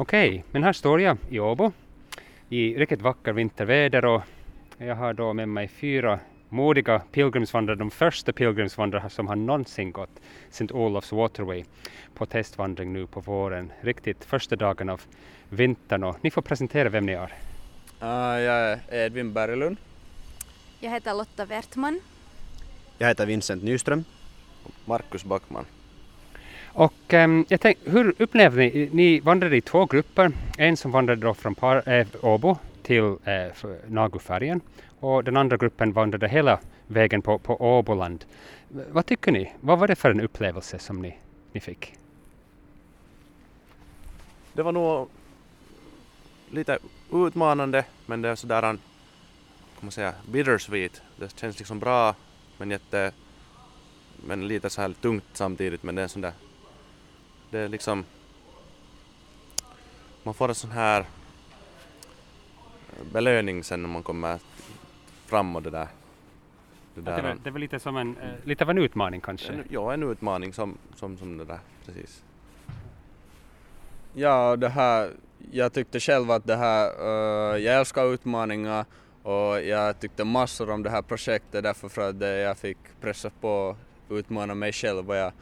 Okej, men här står jag i Åbo i riktigt vacker vinterväder och jag har då med mig fyra modiga pilgrimsvandrare, de första pilgrimsvandrare som har någonsin gått St. Olofs Waterway på testvandring nu på våren, riktigt första dagen av vintern och ni får presentera vem ni är. Uh, jag är Edvin Berglund. Jag heter Lotta Wertman. Jag heter Vincent Nyström. Marcus Backman. Och um, jag tänk, hur upplevde ni, ni vandrade i två grupper, en som vandrade då från Par, äh, Åbo till eh, äh, Nagufärjan och den andra gruppen vandrade hela vägen på, på Åboland. Vad tycker ni? Vad var det för en upplevelse som ni, ni fick? Det var nog lite utmanande men det är sådär, eh, kan man säga, bittersweet. Det känns liksom bra men jätte, men lite så här tungt samtidigt men det är en sån där, det är liksom, man får en sån här belöning sen när man kommer fram och det där. Det, där. det, det var lite som en, eh, lite av en utmaning kanske? En, ja, en utmaning som, som, som det där, precis. Ja, det här, jag tyckte själv att det här, uh, jag älskar utmaningar och jag tyckte massor om det här projektet därför för att det, jag fick pressa på utmana mig själv vad jag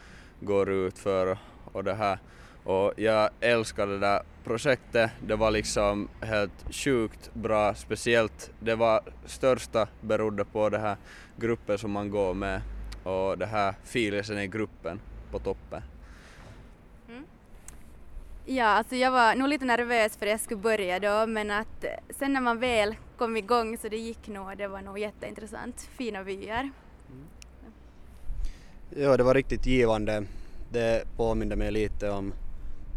går ut för och det här. Och jag älskar det där projektet. Det var liksom helt sjukt bra, speciellt det var största berodde på det här gruppen som man går med och det här filisen i gruppen på toppen. Mm. Ja, alltså jag var nog lite nervös för att jag skulle börja då men att sen när man väl kom igång så det gick nog det var nog jätteintressant. Fina vyer. Mm. Ja, det var riktigt givande. Det påminde mig lite om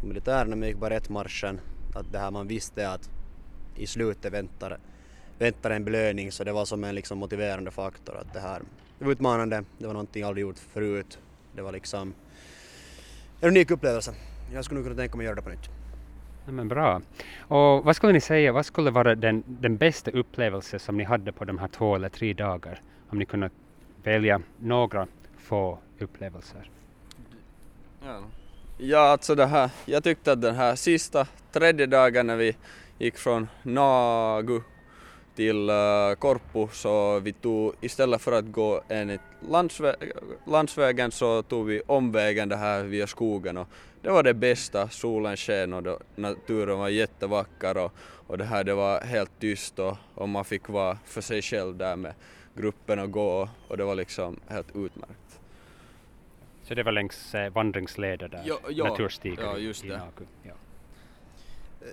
militären när man gick barettmarschen, att det här man visste att i slutet väntar, väntar en belöning så det var som en liksom motiverande faktor att det här det var utmanande, det var någonting jag aldrig gjort förut. Det var liksom en unik upplevelse. Jag skulle nog kunna tänka mig att göra det på nytt. Ja, men bra. Och vad skulle ni säga, vad skulle vara den, den bästa upplevelse som ni hade på de här två eller tre dagar? Om ni kunde välja några få upplevelser. Ja, Ja, alltså det här, jag tyckte att den här sista tredje dagen när vi gick från Nagu till uh, Korpu så vi tog istället för att gå enligt landsvä landsvägen så tog vi omvägen det här via skogen och det var det bästa, solen sken och då, naturen var jättevacker och, och det här det var helt tyst och, och man fick vara för sig själv där med gruppen och gå och det var liksom helt utmärkt. Så det var längs eh, vandringsleder där, ja, ja, naturstigar ja, just det. Naku. Ja.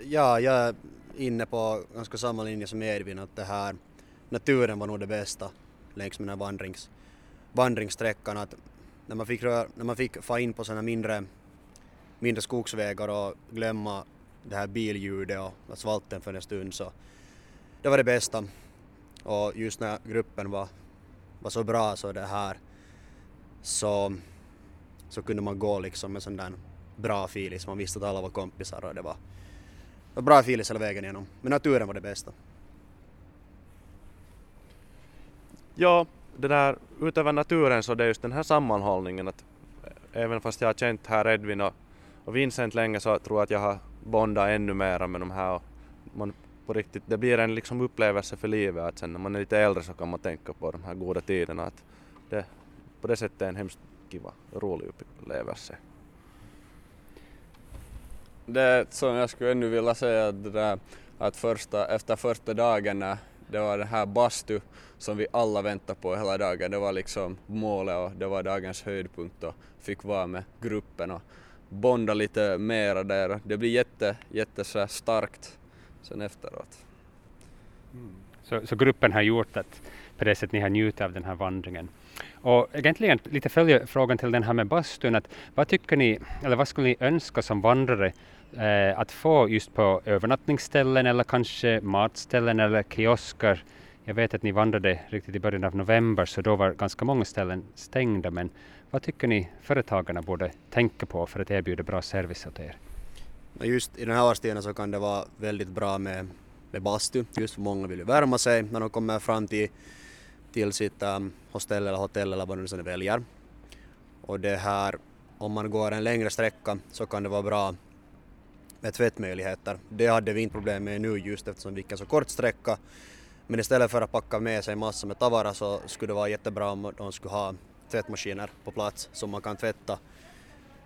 ja, jag är inne på ganska samma linje som Edvin att det här naturen var nog det bästa längs med den här vandrings, vandringssträckan. Att när man fick, när man fick få in på sådana mindre, mindre skogsvägar och glömma det här billjudet och asfalten för en stund så det var det bästa. Och just när gruppen var, var så bra så det här så så kunde man gå liksom med sån där bra filis, man visste att alla var kompisar och det var, det var bra filis hela vägen igenom. Men naturen var det bästa. Ja, det där utöver naturen så det är just den här sammanhållningen att eh, även fast jag har känt här Edvin och, och Vincent länge så tror jag att jag har bondat ännu mera med de här och man på riktigt, det blir en liksom upplevelse för livet att sen när man är lite äldre så kan man tänka på de här goda tiderna att det på det sättet är en hemskt kiva, rolig upplevelse. Det som jag skulle ännu vilja säga det där, att första, efter första dagen när det var den här bastu som vi alla väntade på hela dagen, det var liksom målet och det var dagens höjdpunkt och fick vara med gruppen och bonda lite mera där. Det blir jätte, jätte så starkt sen efteråt. Mm. Så, så gruppen har gjort att på det sättet ni har njutit av den här vandringen. Och egentligen lite följer frågan till den här med bastun, att vad tycker ni, eller vad skulle ni önska som vandrare eh, att få just på övernattningsställen eller kanske matställen eller kiosker? Jag vet att ni vandrade riktigt i början av november så då var ganska många ställen stängda men vad tycker ni företagarna borde tänka på för att erbjuda bra service åt er? Just i den här årstiden så kan det vara väldigt bra med, med bastu, just för många vill ju värma sig när de kommer fram till till sitt um, hostell eller hotell eller vad du nu väljer. Och det här, om man går en längre sträcka så kan det vara bra med tvättmöjligheter. Det hade vi inte problem med nu just eftersom vi gick en så kort sträcka. Men istället för att packa med sig massor med tavara så skulle det vara jättebra om de skulle ha tvättmaskiner på plats som man kan tvätta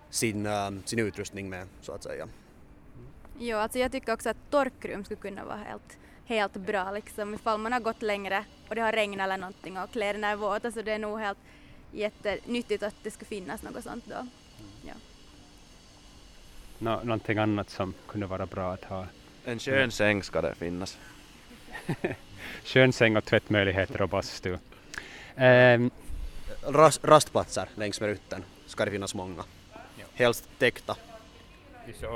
sin, eh, sin utrustning med så att säga. Mm. Jo, alltså jag tycker också att torkrum skulle kunna vara helt, helt bra liksom ifall man har gått längre och det har regnat eller någonting och kläderna är våta så det är nog helt jättenyttigt att det skulle finnas något sånt då. Ja. Nå, någonting annat som kunde vara bra att ha? En skön säng ska det finnas. skön säng och tvättmöjligheter och bastu. Um, Rast, rastplatser längs med rutten ska det finnas många. Ja. Helst täckta.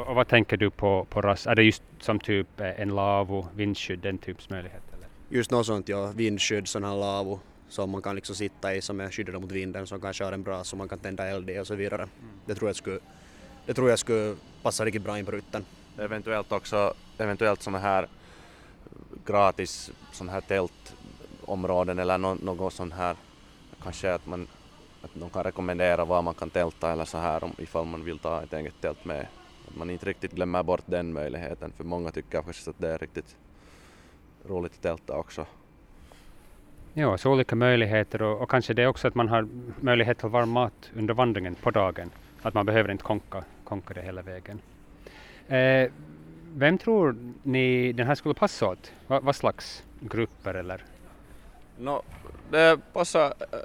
Och vad tänker du på, på rast? Är det just som typ eh, en lavvo, vindskydd, den typs möjlighet? Eller? Just något sånt ja, vindskydd, sån här lavvo som man kan liksom sitta i som är skyddad mot vinden som kanske har en bra som man kan tända eld i och så vidare. Mm. Det tror jag skulle, det tror jag skulle passa riktigt bra in på rutten. Eventuellt också, eventuellt såna här gratis sån här tältområden eller no, något sånt här kanske att man att de kan rekommendera var man kan tälta eller så här om ifall man vill ta ett eget tält med. Att man inte riktigt glömmer bort den möjligheten för många tycker faktiskt att det är riktigt roligt att tälta också. Ja, så olika möjligheter och, och, kanske det också att man har möjlighet till varm mat under vandringen på dagen. Att man behöver inte konka, konka det hela vägen. Eh, vem tror ni den här skulle passa åt? Va, vad slags grupper eller? No, det passar, eh,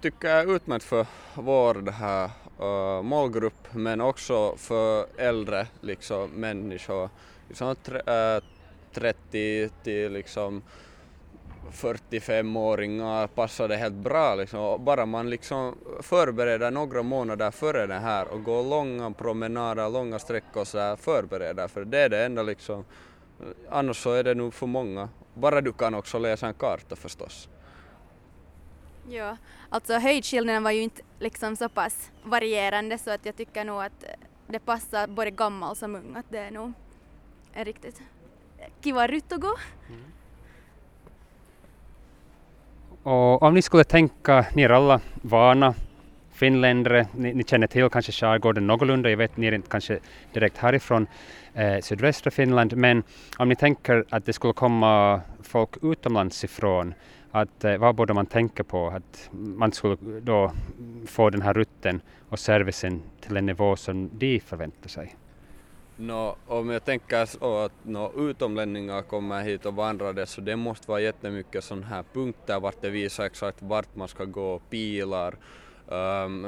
tycker jag, utmärkt för vår det här, uh, målgrupp men också för äldre liksom, människor. Liksom, tre, eh, uh, 30 till liksom 45-åringar passar det helt bra liksom. Bara man liksom förbereder några månader före det här och går långa promenader, långa sträckor så här förbereder för det är det enda liksom. Annars så är det nog för många. Bara du kan också läsa en karta förstås. Ja, alltså höjdskillnaden var ju inte liksom så pass varierande så att jag tycker nog att det passar både gammal som ung att det är nog en riktigt kiva rutt att gå. Mm. Och om ni skulle tänka, ni är alla vana finländare, ni, ni känner till kanske skärgården någorlunda, jag vet ni är inte kanske direkt härifrån eh, sydvästra Finland, men om ni tänker att det skulle komma folk utomlands ifrån, att, eh, vad borde man tänka på? Att man skulle då få den här rutten och servicen till en nivå som de förväntar sig? No, om jag tänker så att no, utomlänningar kommer hit och vandrar så det måste vara jättemycket sådana här punkter vart det visar exakt vart man ska gå, pilar, um,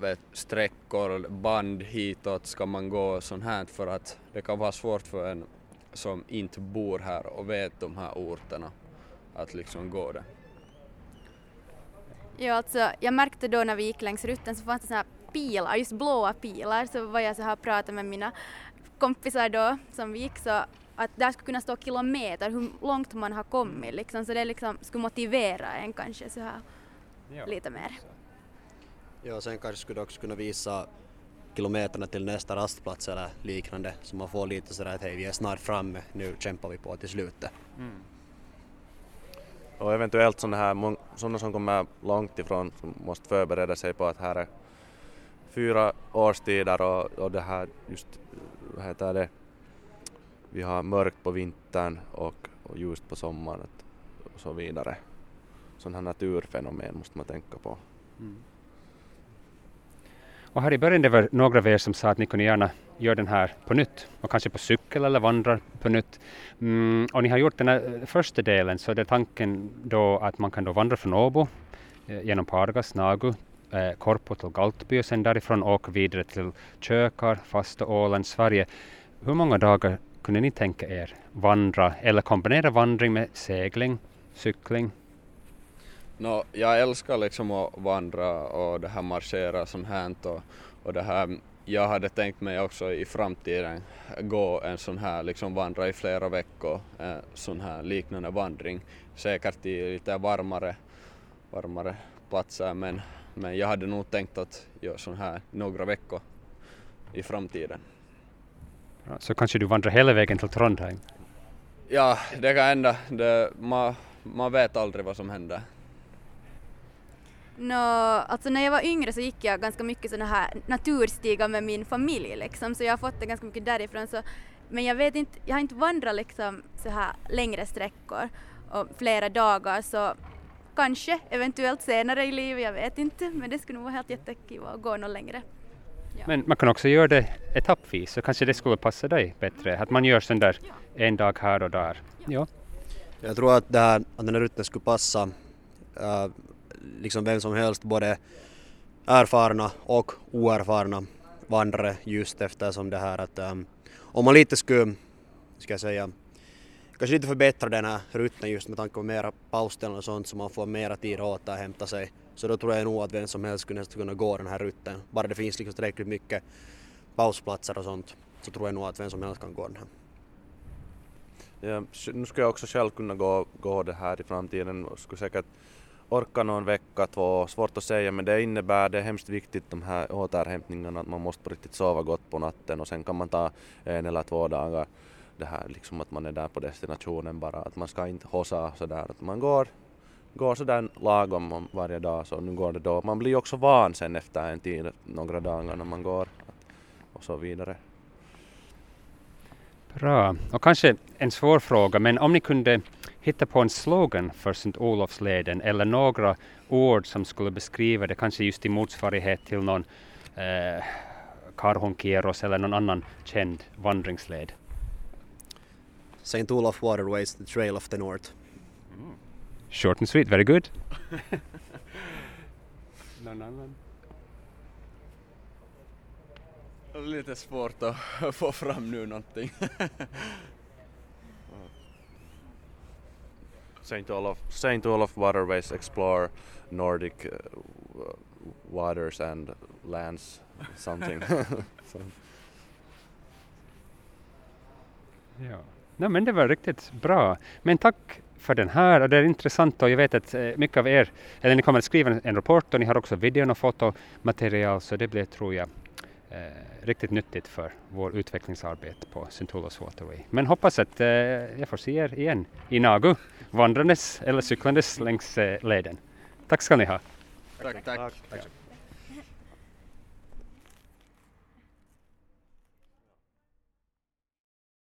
vet, sträckor, band hitåt ska man gå sånt här för att det kan vara svårt för en som inte bor här och vet de här orterna att liksom gå det. Ja, alltså jag märkte då när vi gick längs rutten så fanns det såna här pilar, just blåa pilar, så var jag så här pratat med mina kompisar då som vi gick så att där skulle kunna stå kilometer hur långt man har kommit liksom, så det liksom skulle motivera en kanske så här ja. lite mer. Ja, sen kanske skulle också kunna visa kilometerna till nästa rastplats eller liknande så man får lite sådär att hej vi är snart framme, nu kämpar vi på till slutet. Mm. Och eventuellt sådana här, sådana som kommer långt ifrån som måste förbereda sig på att här är fyra årstider och, och det här just vad heter det, vi har mörkt på vintern och, och ljust på sommaren och så vidare. Sådana här naturfenomen måste man tänka på. Mm. Och här i början det var några av er som sa att ni kunde gärna gör den här på nytt och kanske på cykel eller vandrar på nytt. Mm, och ni har gjort den här eh, första delen så det är tanken då att man kan då vandra från Åbo eh, genom Pargas, Nagu eh, Korpo till Galtby och sen därifrån åka vidare till Kökar, fasta Åland, Sverige. Hur många dagar kunde ni tänka er vandra eller kombinera vandring med segling, cykling? No, jag älskar liksom att vandra och det här marschera sånt här och, och det här jag hade tänkt mig också i framtiden gå en sån här, liksom vandra i flera veckor, en sån här liknande vandring. Säkert i lite varmare, varmare platser men men jag hade nog tänkt att göra sån här några veckor i framtiden. Så kanske du vandrar hela vägen till Trondheim? Ja, det kan hända. Det, man, man vet aldrig vad som händer. Nå, alltså när jag var yngre så gick jag ganska mycket sådana här naturstigar med min familj liksom, så jag har fått det ganska mycket därifrån. Så, men jag vet inte, jag har inte vandrat liksom så här längre sträckor och flera dagar så kanske eventuellt senare i livet, jag vet inte, men det skulle nog vara helt jättekul att gå något längre. Ja. Men man kan också göra det etappvis, så kanske det skulle passa dig bättre, att man gör sån där en dag här och där. Ja. Jag tror att, det här, att den här rutten skulle passa uh, liksom vem som helst, både erfarna och oerfarna vandrare just eftersom det här att um, om man lite skulle, ska jag säga, kanske lite förbättra den här rutten just med tanke på mera pausställen och sånt så man får mera tid att återhämta sig. Så då tror jag nog att vem som helst skulle nästan kunna gå den här rutten. Bara det finns liksom tillräckligt mycket pausplatser och sånt så tror jag nog att vem som helst kan gå den här. Ja, nu skulle jag också själv kunna gå, gå det här i framtiden och skulle säkert orka någon vecka, två, svårt att säga men det innebär, det är hemskt viktigt de här återhämtningarna att man måste på riktigt sova gott på natten och sen kan man ta en eller två dagar det här liksom att man är där på destinationen bara, att man ska inte hossa sådär, att man går, går sådär lagom varje dag så nu går det då. Man blir också van sen efter en tid, några dagar när man går och så vidare. Bra, och kanske en svår fråga, men om ni kunde hitta på en slogan för St. Olofsleden eller några ord som skulle beskriva det, kanske just i motsvarighet till någon eh, eller någon annan känd vandringsled. St. Olaf Waterways, the Trail of the North. Mm. Short and sweet, very good. någon annan? Lite svårt att få fram nu någonting. St. Olaf, St. Olaf Waterways explore Nordic uh, waters and lands something. so. Ja. No, men det var riktigt bra. Men tack för den här och det är intressant och jag vet att eh, mycket av er, eller ni kommer att skriva en rapport och ni har också video och fotomaterial så det blir tror jag riktigt nyttigt för vår utvecklingsarbete på St. Olofs Waterway. Men hoppas att eh, jag får se er igen i Nagu, vandrandes eller cyklandes längs eh, leden. Tack ska ni ha. tack. tack. tack.